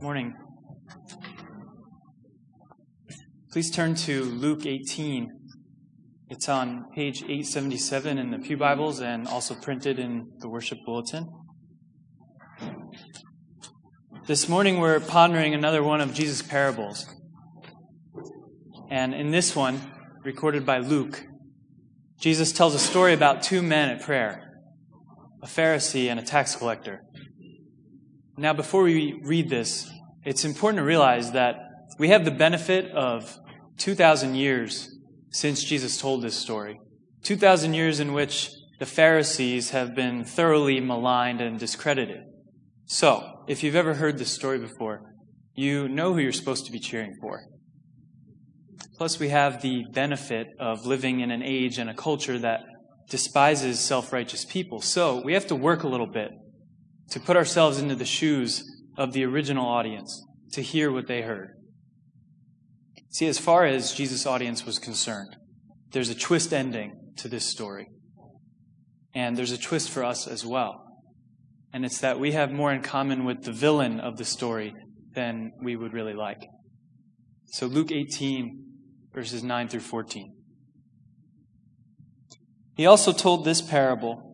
Morning. Please turn to Luke 18. It's on page 877 in the Pew Bibles and also printed in the worship bulletin. This morning we're pondering another one of Jesus' parables. And in this one, recorded by Luke, Jesus tells a story about two men at prayer a Pharisee and a tax collector. Now, before we read this, it's important to realize that we have the benefit of 2,000 years since Jesus told this story. 2,000 years in which the Pharisees have been thoroughly maligned and discredited. So, if you've ever heard this story before, you know who you're supposed to be cheering for. Plus, we have the benefit of living in an age and a culture that despises self righteous people. So, we have to work a little bit to put ourselves into the shoes of the original audience, to hear what they heard. See, as far as Jesus' audience was concerned, there's a twist ending to this story. And there's a twist for us as well. And it's that we have more in common with the villain of the story than we would really like. So, Luke 18, verses 9 through 14. He also told this parable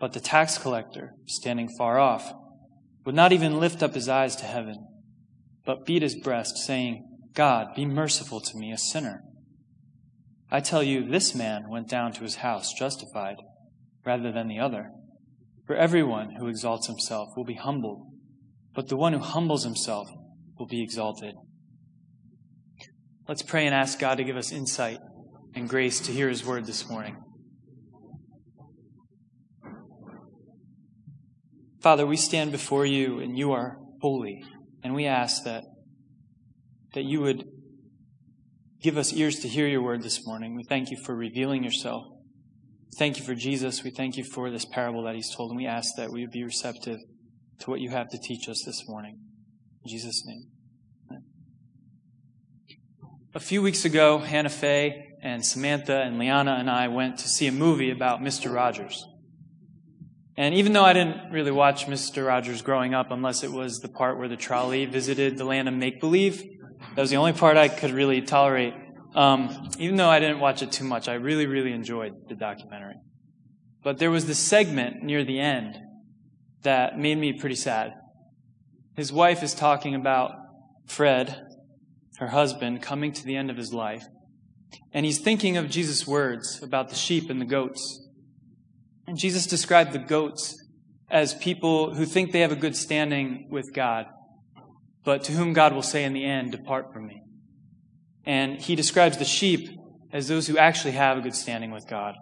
But the tax collector, standing far off, would not even lift up his eyes to heaven, but beat his breast, saying, God, be merciful to me, a sinner. I tell you, this man went down to his house justified, rather than the other. For everyone who exalts himself will be humbled, but the one who humbles himself will be exalted. Let's pray and ask God to give us insight and grace to hear his word this morning. Father, we stand before you and you are holy, and we ask that, that you would give us ears to hear your word this morning. We thank you for revealing yourself. Thank you for Jesus. We thank you for this parable that he's told, and we ask that we would be receptive to what you have to teach us this morning. In Jesus' name. A few weeks ago, Hannah Faye and Samantha and Liana and I went to see a movie about Mr. Rogers. And even though I didn't really watch Mr. Rogers growing up, unless it was the part where the trolley visited the land of make believe, that was the only part I could really tolerate. Um, even though I didn't watch it too much, I really, really enjoyed the documentary. But there was this segment near the end that made me pretty sad. His wife is talking about Fred, her husband, coming to the end of his life. And he's thinking of Jesus' words about the sheep and the goats. And Jesus described the goats as people who think they have a good standing with God, but to whom God will say in the end, Depart from me. And he describes the sheep as those who actually have a good standing with God,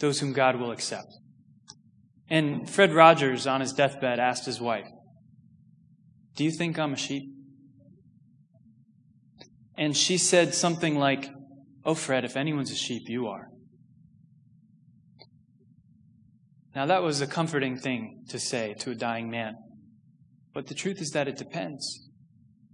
those whom God will accept. And Fred Rogers, on his deathbed, asked his wife, Do you think I'm a sheep? And she said something like, Oh, Fred, if anyone's a sheep, you are. Now, that was a comforting thing to say to a dying man. But the truth is that it depends.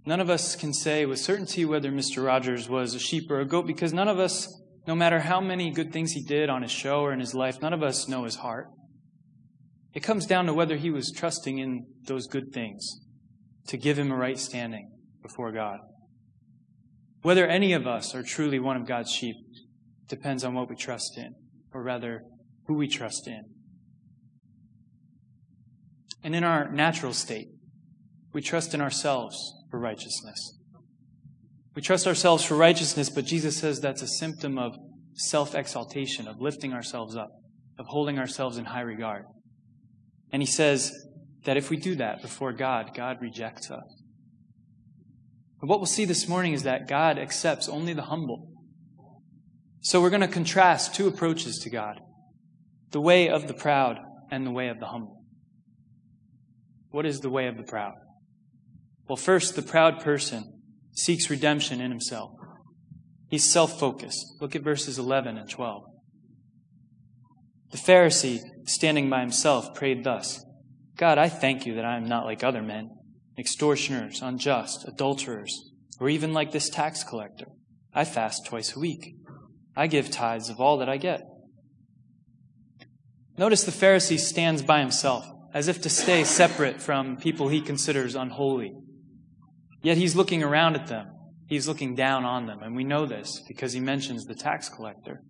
None of us can say with certainty whether Mr. Rogers was a sheep or a goat because none of us, no matter how many good things he did on his show or in his life, none of us know his heart. It comes down to whether he was trusting in those good things to give him a right standing before God. Whether any of us are truly one of God's sheep depends on what we trust in, or rather, who we trust in. And in our natural state, we trust in ourselves for righteousness. We trust ourselves for righteousness, but Jesus says that's a symptom of self exaltation, of lifting ourselves up, of holding ourselves in high regard. And he says that if we do that before God, God rejects us. But what we'll see this morning is that God accepts only the humble. So we're going to contrast two approaches to God the way of the proud and the way of the humble. What is the way of the proud? Well, first, the proud person seeks redemption in himself. He's self focused. Look at verses 11 and 12. The Pharisee, standing by himself, prayed thus God, I thank you that I am not like other men, extortioners, unjust, adulterers, or even like this tax collector. I fast twice a week. I give tithes of all that I get. Notice the Pharisee stands by himself, as if to stay separate from people he considers unholy. Yet he's looking around at them. He's looking down on them. And we know this because he mentions the tax collector.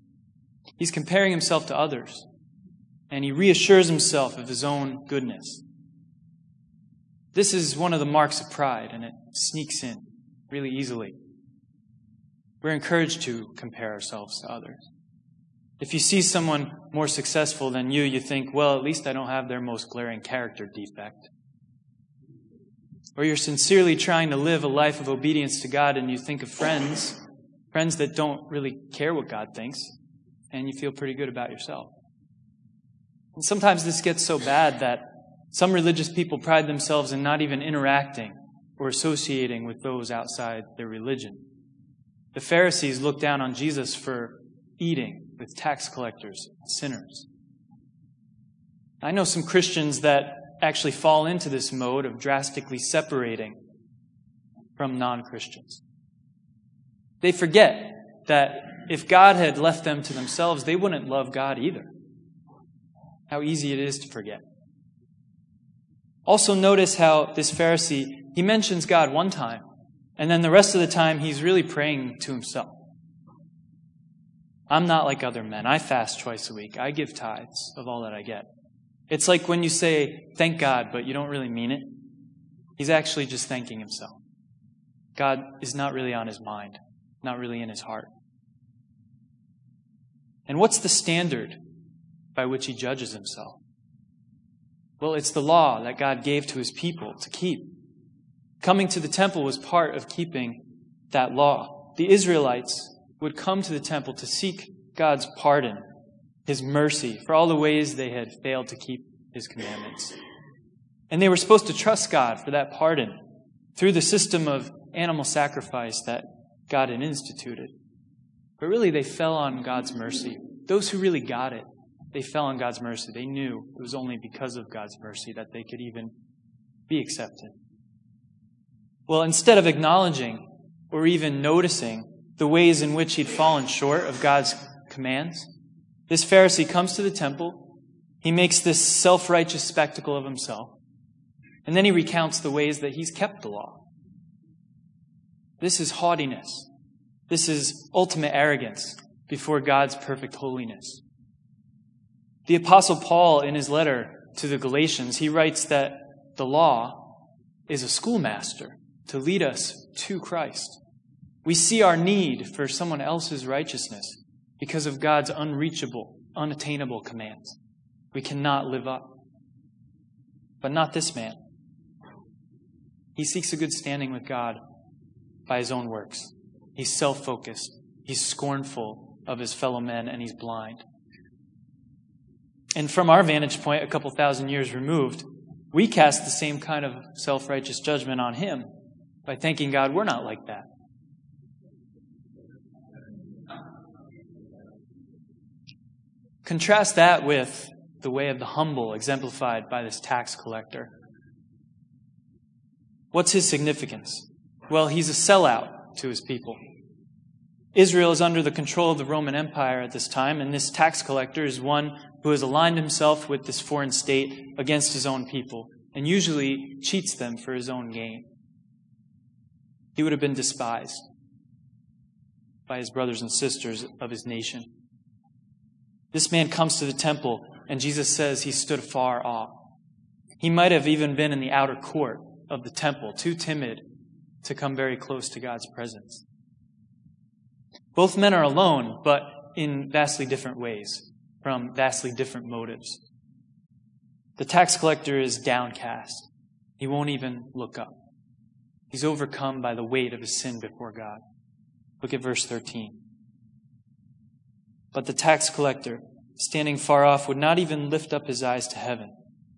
He's comparing himself to others. And he reassures himself of his own goodness. This is one of the marks of pride, and it sneaks in really easily. We're encouraged to compare ourselves to others. If you see someone more successful than you, you think, well, at least I don't have their most glaring character defect. Or you're sincerely trying to live a life of obedience to God and you think of friends, friends that don't really care what God thinks, and you feel pretty good about yourself. And sometimes this gets so bad that some religious people pride themselves in not even interacting or associating with those outside their religion. The Pharisees looked down on Jesus for eating with tax collectors, sinners. I know some Christians that actually fall into this mode of drastically separating from non Christians. They forget that if God had left them to themselves, they wouldn't love God either. How easy it is to forget. Also, notice how this Pharisee, he mentions God one time, and then the rest of the time, he's really praying to himself. I'm not like other men. I fast twice a week. I give tithes of all that I get. It's like when you say, thank God, but you don't really mean it. He's actually just thanking himself. God is not really on his mind, not really in his heart. And what's the standard by which he judges himself? Well, it's the law that God gave to his people to keep. Coming to the temple was part of keeping that law. The Israelites would come to the temple to seek God's pardon, His mercy, for all the ways they had failed to keep His commandments. And they were supposed to trust God for that pardon through the system of animal sacrifice that God had instituted. But really, they fell on God's mercy. Those who really got it, they fell on God's mercy. They knew it was only because of God's mercy that they could even be accepted. Well, instead of acknowledging or even noticing the ways in which he'd fallen short of God's commands, this Pharisee comes to the temple. He makes this self righteous spectacle of himself. And then he recounts the ways that he's kept the law. This is haughtiness. This is ultimate arrogance before God's perfect holiness. The Apostle Paul, in his letter to the Galatians, he writes that the law is a schoolmaster to lead us to Christ. We see our need for someone else's righteousness because of God's unreachable, unattainable commands. We cannot live up. But not this man. He seeks a good standing with God by his own works. He's self focused. He's scornful of his fellow men, and he's blind. And from our vantage point, a couple thousand years removed, we cast the same kind of self righteous judgment on him by thanking God we're not like that. Contrast that with the way of the humble exemplified by this tax collector. What's his significance? Well, he's a sellout to his people. Israel is under the control of the Roman Empire at this time, and this tax collector is one who has aligned himself with this foreign state against his own people, and usually cheats them for his own gain. He would have been despised by his brothers and sisters of his nation. This man comes to the temple, and Jesus says he stood far off. He might have even been in the outer court of the temple, too timid to come very close to God's presence. Both men are alone, but in vastly different ways, from vastly different motives. The tax collector is downcast. He won't even look up. He's overcome by the weight of his sin before God. Look at verse 13. But the tax collector, standing far off, would not even lift up his eyes to heaven,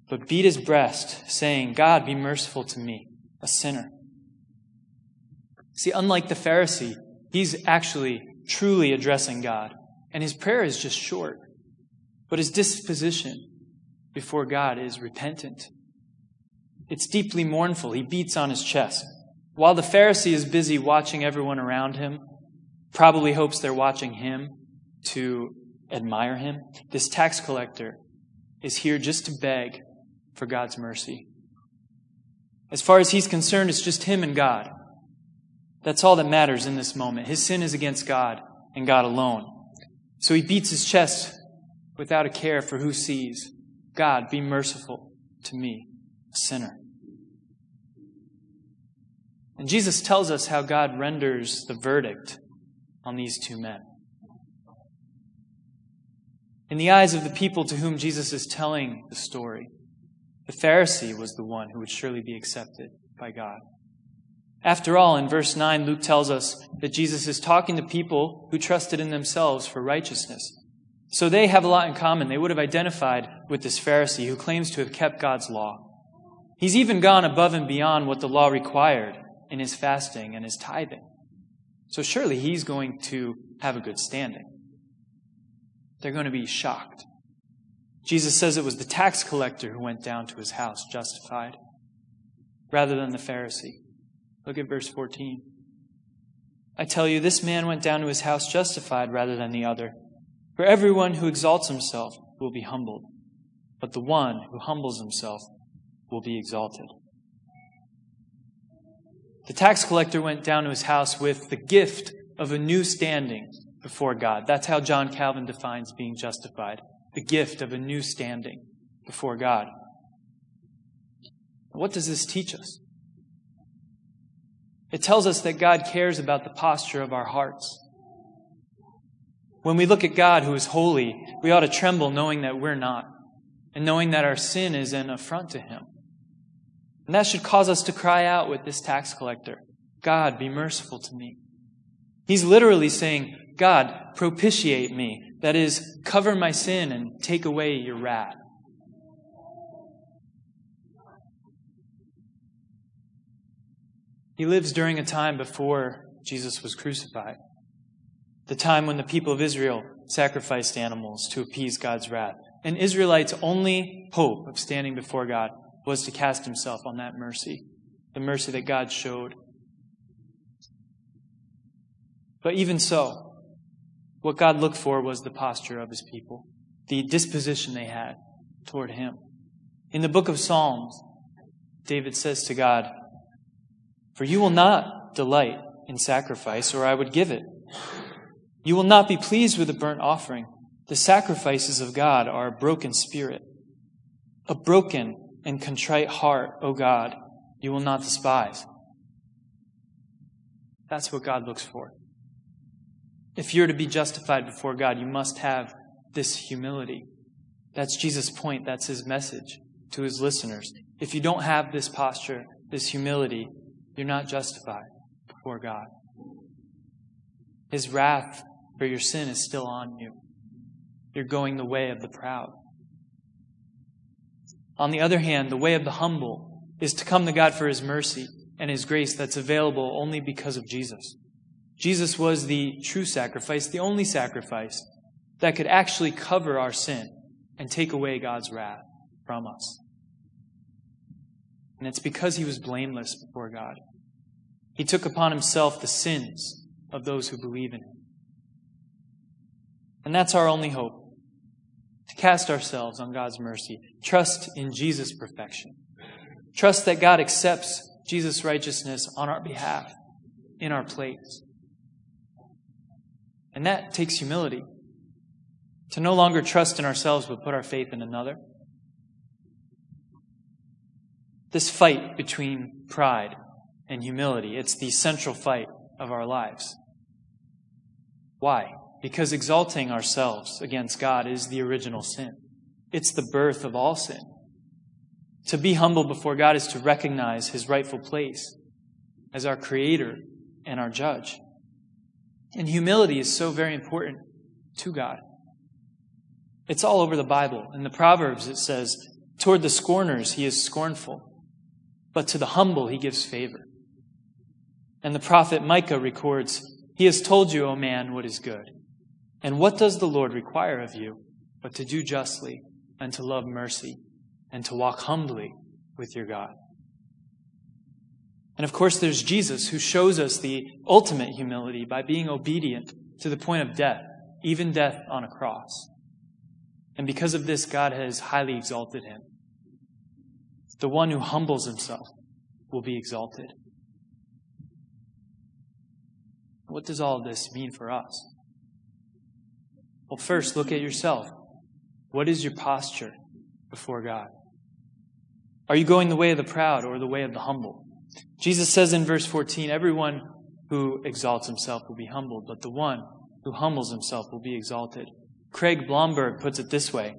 but beat his breast, saying, God, be merciful to me, a sinner. See, unlike the Pharisee, he's actually truly addressing God. And his prayer is just short. But his disposition before God is repentant. It's deeply mournful. He beats on his chest. While the Pharisee is busy watching everyone around him, probably hopes they're watching him to admire him, this tax collector is here just to beg for God's mercy. As far as he's concerned, it's just him and God. That's all that matters in this moment. His sin is against God and God alone. So he beats his chest without a care for who sees. God, be merciful to me, a sinner. And Jesus tells us how God renders the verdict on these two men. In the eyes of the people to whom Jesus is telling the story, the Pharisee was the one who would surely be accepted by God. After all, in verse 9, Luke tells us that Jesus is talking to people who trusted in themselves for righteousness. So they have a lot in common. They would have identified with this Pharisee who claims to have kept God's law. He's even gone above and beyond what the law required in his fasting and his tithing. So surely he's going to have a good standing. They're going to be shocked. Jesus says it was the tax collector who went down to his house justified rather than the Pharisee. Look at verse 14. I tell you, this man went down to his house justified rather than the other. For everyone who exalts himself will be humbled, but the one who humbles himself will be exalted. The tax collector went down to his house with the gift of a new standing before God. That's how John Calvin defines being justified the gift of a new standing before God. What does this teach us? It tells us that God cares about the posture of our hearts. When we look at God who is holy, we ought to tremble knowing that we're not, and knowing that our sin is an affront to Him. And that should cause us to cry out with this tax collector God, be merciful to me. He's literally saying, God, propitiate me. That is, cover my sin and take away your wrath. He lives during a time before Jesus was crucified, the time when the people of Israel sacrificed animals to appease God's wrath. And Israelites' only hope of standing before God was to cast himself on that mercy, the mercy that God showed. But even so, what God looked for was the posture of his people, the disposition they had toward him. In the book of Psalms, David says to God, For you will not delight in sacrifice, or I would give it. You will not be pleased with a burnt offering. The sacrifices of God are a broken spirit, a broken and contrite heart, O God, you will not despise. That's what God looks for. If you're to be justified before God, you must have this humility. That's Jesus' point. That's his message to his listeners. If you don't have this posture, this humility, you're not justified before God. His wrath for your sin is still on you. You're going the way of the proud. On the other hand, the way of the humble is to come to God for his mercy and his grace that's available only because of Jesus. Jesus was the true sacrifice, the only sacrifice that could actually cover our sin and take away God's wrath from us. And it's because he was blameless before God. He took upon himself the sins of those who believe in him. And that's our only hope to cast ourselves on God's mercy. Trust in Jesus' perfection. Trust that God accepts Jesus' righteousness on our behalf, in our place. And that takes humility. To no longer trust in ourselves, but put our faith in another. This fight between pride and humility, it's the central fight of our lives. Why? Because exalting ourselves against God is the original sin. It's the birth of all sin. To be humble before God is to recognize his rightful place as our creator and our judge. And humility is so very important to God. It's all over the Bible. In the Proverbs, it says, Toward the scorners, he is scornful, but to the humble, he gives favor. And the prophet Micah records, He has told you, O man, what is good. And what does the Lord require of you but to do justly and to love mercy and to walk humbly with your God? And of course, there's Jesus who shows us the ultimate humility by being obedient to the point of death, even death on a cross. And because of this, God has highly exalted him. The one who humbles himself will be exalted. What does all this mean for us? Well, first, look at yourself. What is your posture before God? Are you going the way of the proud or the way of the humble? Jesus says in verse 14, Everyone who exalts himself will be humbled, but the one who humbles himself will be exalted. Craig Blomberg puts it this way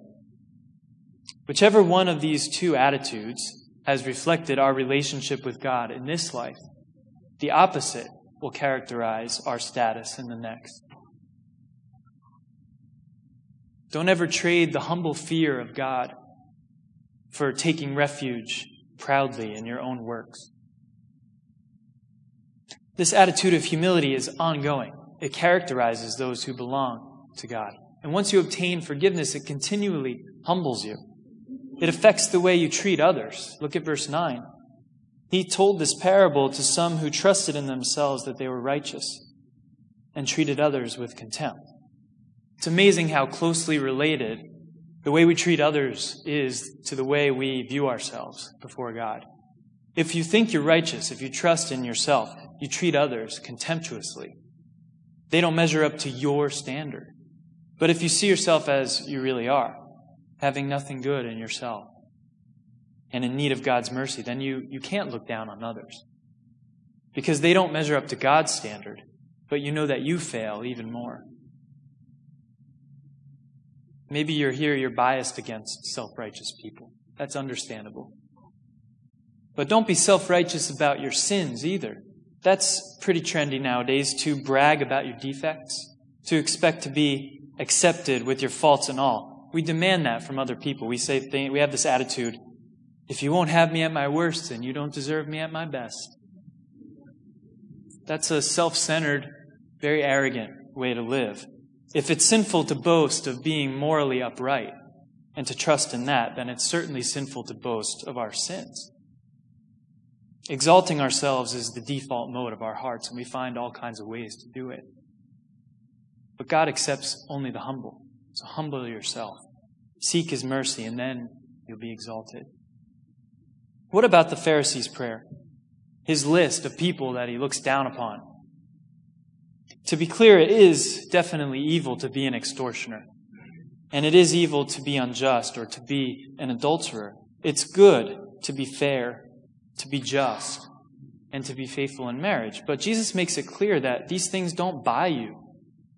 Whichever one of these two attitudes has reflected our relationship with God in this life, the opposite will characterize our status in the next. Don't ever trade the humble fear of God for taking refuge proudly in your own works. This attitude of humility is ongoing. It characterizes those who belong to God. And once you obtain forgiveness, it continually humbles you. It affects the way you treat others. Look at verse 9. He told this parable to some who trusted in themselves that they were righteous and treated others with contempt. It's amazing how closely related the way we treat others is to the way we view ourselves before God. If you think you're righteous, if you trust in yourself, you treat others contemptuously. They don't measure up to your standard. But if you see yourself as you really are, having nothing good in yourself, and in need of God's mercy, then you, you can't look down on others. Because they don't measure up to God's standard, but you know that you fail even more. Maybe you're here, you're biased against self righteous people. That's understandable. But don't be self righteous about your sins either. That's pretty trendy nowadays to brag about your defects, to expect to be accepted with your faults and all. We demand that from other people. We say we have this attitude if you won't have me at my worst, then you don't deserve me at my best. That's a self centered, very arrogant way to live. If it's sinful to boast of being morally upright and to trust in that, then it's certainly sinful to boast of our sins. Exalting ourselves is the default mode of our hearts, and we find all kinds of ways to do it. But God accepts only the humble. So humble yourself. Seek His mercy, and then you'll be exalted. What about the Pharisee's prayer? His list of people that he looks down upon. To be clear, it is definitely evil to be an extortioner. And it is evil to be unjust or to be an adulterer. It's good to be fair, to be just, and to be faithful in marriage. But Jesus makes it clear that these things don't buy you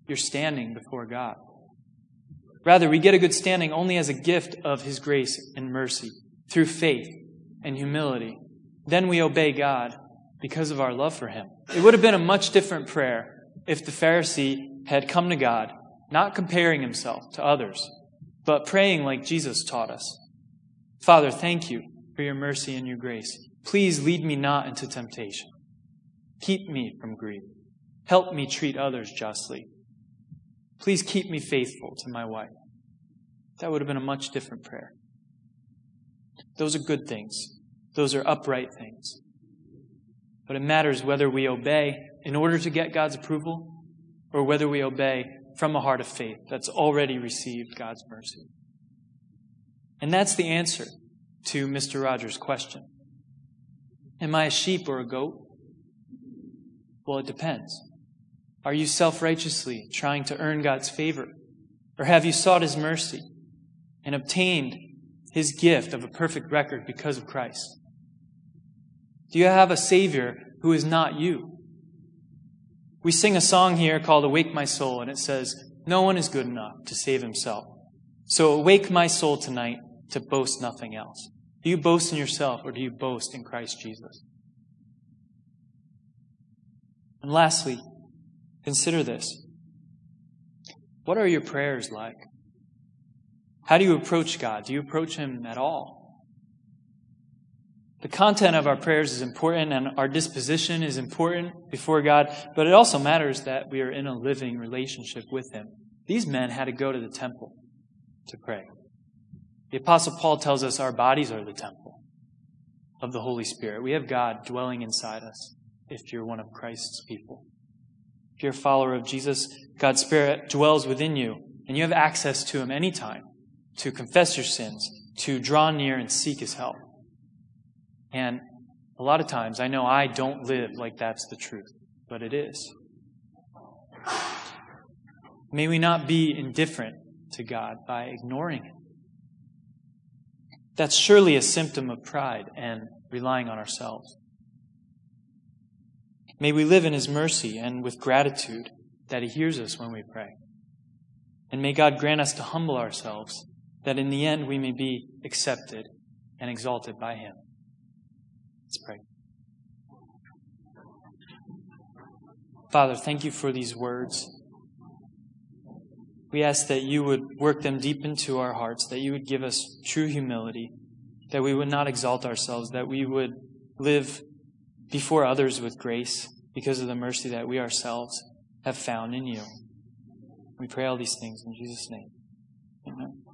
your standing before God. Rather, we get a good standing only as a gift of His grace and mercy through faith and humility. Then we obey God because of our love for Him. It would have been a much different prayer if the Pharisee had come to God, not comparing himself to others, but praying like Jesus taught us. Father, thank you for your mercy and your grace. Please lead me not into temptation. Keep me from greed. Help me treat others justly. Please keep me faithful to my wife. That would have been a much different prayer. Those are good things. Those are upright things. But it matters whether we obey in order to get God's approval or whether we obey from a heart of faith that's already received God's mercy. And that's the answer to Mr. Rogers' question. Am I a sheep or a goat? Well, it depends. Are you self righteously trying to earn God's favor? Or have you sought His mercy and obtained His gift of a perfect record because of Christ? Do you have a Savior who is not you? We sing a song here called Awake My Soul, and it says, No one is good enough to save himself. So awake my soul tonight to boast nothing else. Do you boast in yourself or do you boast in Christ Jesus? And lastly, consider this. What are your prayers like? How do you approach God? Do you approach Him at all? The content of our prayers is important and our disposition is important before God, but it also matters that we are in a living relationship with Him. These men had to go to the temple to pray. The Apostle Paul tells us our bodies are the temple of the Holy Spirit. We have God dwelling inside us if you're one of Christ's people. If you're a follower of Jesus, God's Spirit dwells within you, and you have access to Him anytime to confess your sins, to draw near and seek His help. And a lot of times, I know I don't live like that's the truth, but it is. May we not be indifferent to God by ignoring Him. That's surely a symptom of pride and relying on ourselves. May we live in His mercy and with gratitude that He hears us when we pray. And may God grant us to humble ourselves, that in the end we may be accepted and exalted by Him. Let's pray. Father, thank you for these words. We ask that you would work them deep into our hearts, that you would give us true humility, that we would not exalt ourselves, that we would live before others with grace because of the mercy that we ourselves have found in you. We pray all these things in Jesus' name. Amen.